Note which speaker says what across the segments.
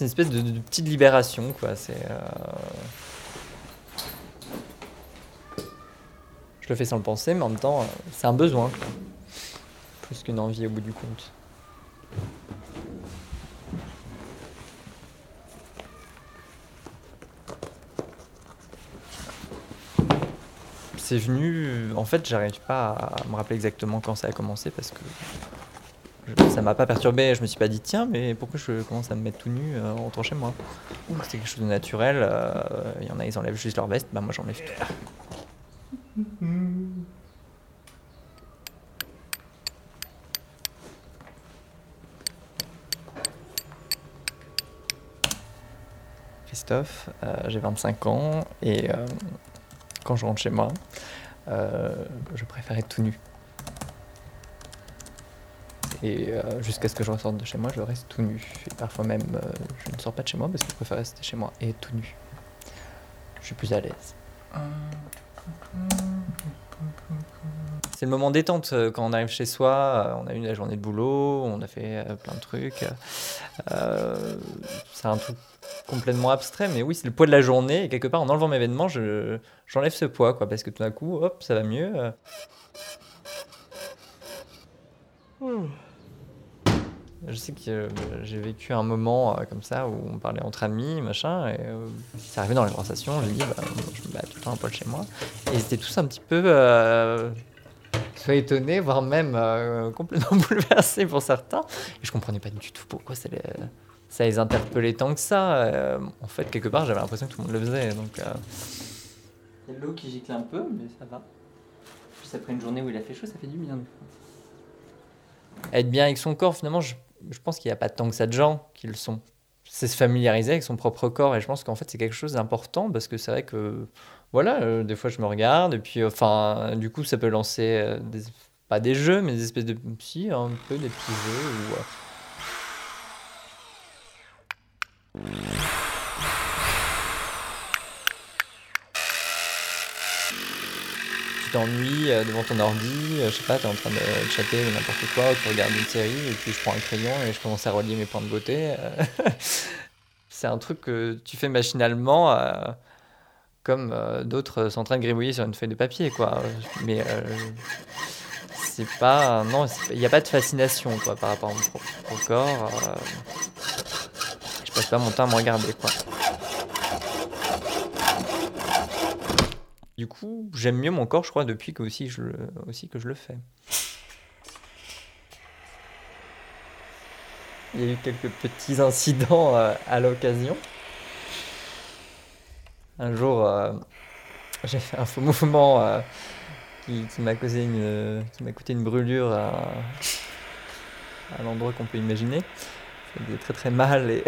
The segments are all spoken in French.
Speaker 1: c'est une espèce de, petite libération, quoi. C'est. euh, Je le fais sans le penser, mais en même temps, euh, c'est un besoin. Plus qu'une envie au bout du compte. C'est venu. En fait, j'arrive pas à me rappeler exactement quand ça a commencé parce que ça m'a pas perturbé. Je me suis pas dit, tiens, mais pourquoi je commence à me mettre tout nu euh, en rentrant chez moi C'est quelque chose de naturel. euh, Il y en a, ils enlèvent juste leur veste. Bah, moi, j'enlève tout. Christophe, euh, j'ai 25 ans et quand je rentre chez moi, je préfère être tout nu. Et euh, jusqu'à ce que je ressorte de chez moi, je reste tout nu. Parfois même, euh, je ne sors pas de chez moi parce que je préfère rester chez moi et tout nu. Je suis plus à l'aise. C'est le moment détente euh, quand on arrive chez soi. On a eu la journée de boulot, on a fait plein de trucs. C'est un truc complètement abstrait, mais oui, c'est le poids de la journée. Et quelque part, en enlevant mes vêtements, je, j'enlève ce poids, quoi, parce que tout d'un coup, hop, ça va mieux. euh. Je sais que euh, j'ai vécu un moment euh, comme ça où on parlait entre amis, machin, et euh, c'est arrivé dans la conversation, j'ai dit, bah, je me bats tout le temps un poil chez moi. Et ils étaient tous un petit peu soit étonnés, voire même euh, complètement bouleversés pour certains. Et je comprenais pas du tout pourquoi ça les, ça les interpellait tant que ça. Euh, en fait, quelque part, j'avais l'impression que tout le monde le faisait. Donc, euh, Il y a de l'eau qui gicle un peu, mais ça va. Juste après une journée où il a fait chaud, ça fait du bien. Être bien avec son corps, finalement, je, je pense qu'il n'y a pas tant que ça de gens qui le sont. C'est se familiariser avec son propre corps et je pense qu'en fait c'est quelque chose d'important parce que c'est vrai que voilà, euh, des fois je me regarde et puis euh, enfin du coup ça peut lancer euh, des, pas des jeux mais des espèces de si un peu des petits jeux où t'ennuies euh, devant ton ordi, euh, je sais pas, t'es en train de chatter ou n'importe quoi, ou tu regardes une série, et puis je prends un crayon et je commence à relier mes points de beauté. euh. c'est un truc que tu fais machinalement, comme d'autres sont en train de gribouiller sur une feuille de papier, quoi. Mais c'est pas. Non, il n'y a pas de fascination, quoi, par rapport à mon corps. je passe pas mon temps à me regarder, quoi. Du coup, j'aime mieux mon corps, je crois, depuis que aussi je que je le fais. Il y a eu quelques petits incidents euh, à l'occasion. Un jour, euh, j'ai fait un faux mouvement euh, qui, m'a coûté une brûlure à, l'endroit qu'on peut imaginer. Ça faisait très très mal et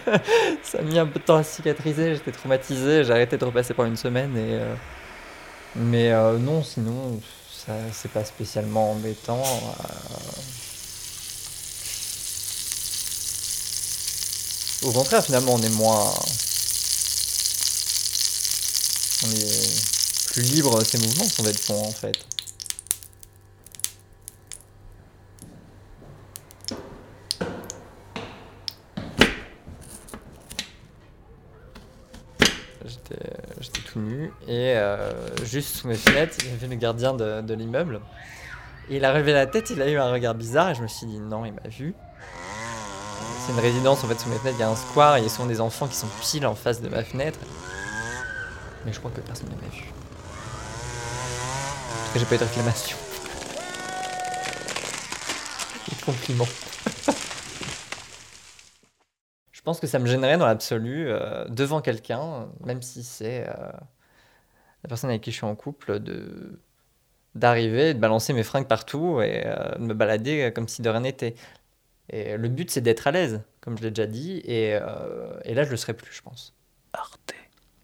Speaker 1: ça a mis un peu de temps à cicatriser. J'étais traumatisé, j'ai arrêté de repasser pendant une semaine et mais euh, non, sinon, ça c'est pas spécialement embêtant. euh. Au contraire, finalement, on est moins. On est plus libre de ses mouvements sans vêtements, en fait. J'étais et euh, juste sous mes fenêtres, il y avait le gardien de, l'immeuble. Il a relevé la tête, il a eu un regard bizarre et je me suis dit non, il m'a vu. C'est une résidence en fait sous mes fenêtres, il y a un square et il y a souvent des enfants qui sont pile en face de ma fenêtre. Mais je crois que personne ne m'a vu. Parce que j'ai pas eu de réclamation. Et. Je pense que ça me gênerait dans l'absolu, euh, devant quelqu'un, même si c'est euh, la personne avec qui je suis en couple, de d'arriver, de balancer mes fringues partout et euh, de me balader comme si de rien n'était. Et le but, c'est d'être à l'aise, comme je l'ai déjà dit, et, et là, je le serai plus, je pense.
Speaker 2: Arte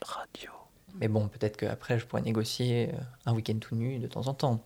Speaker 2: Radio.
Speaker 1: Mais bon, peut-être qu'après, je pourrais négocier un week-end tout nu de temps en temps.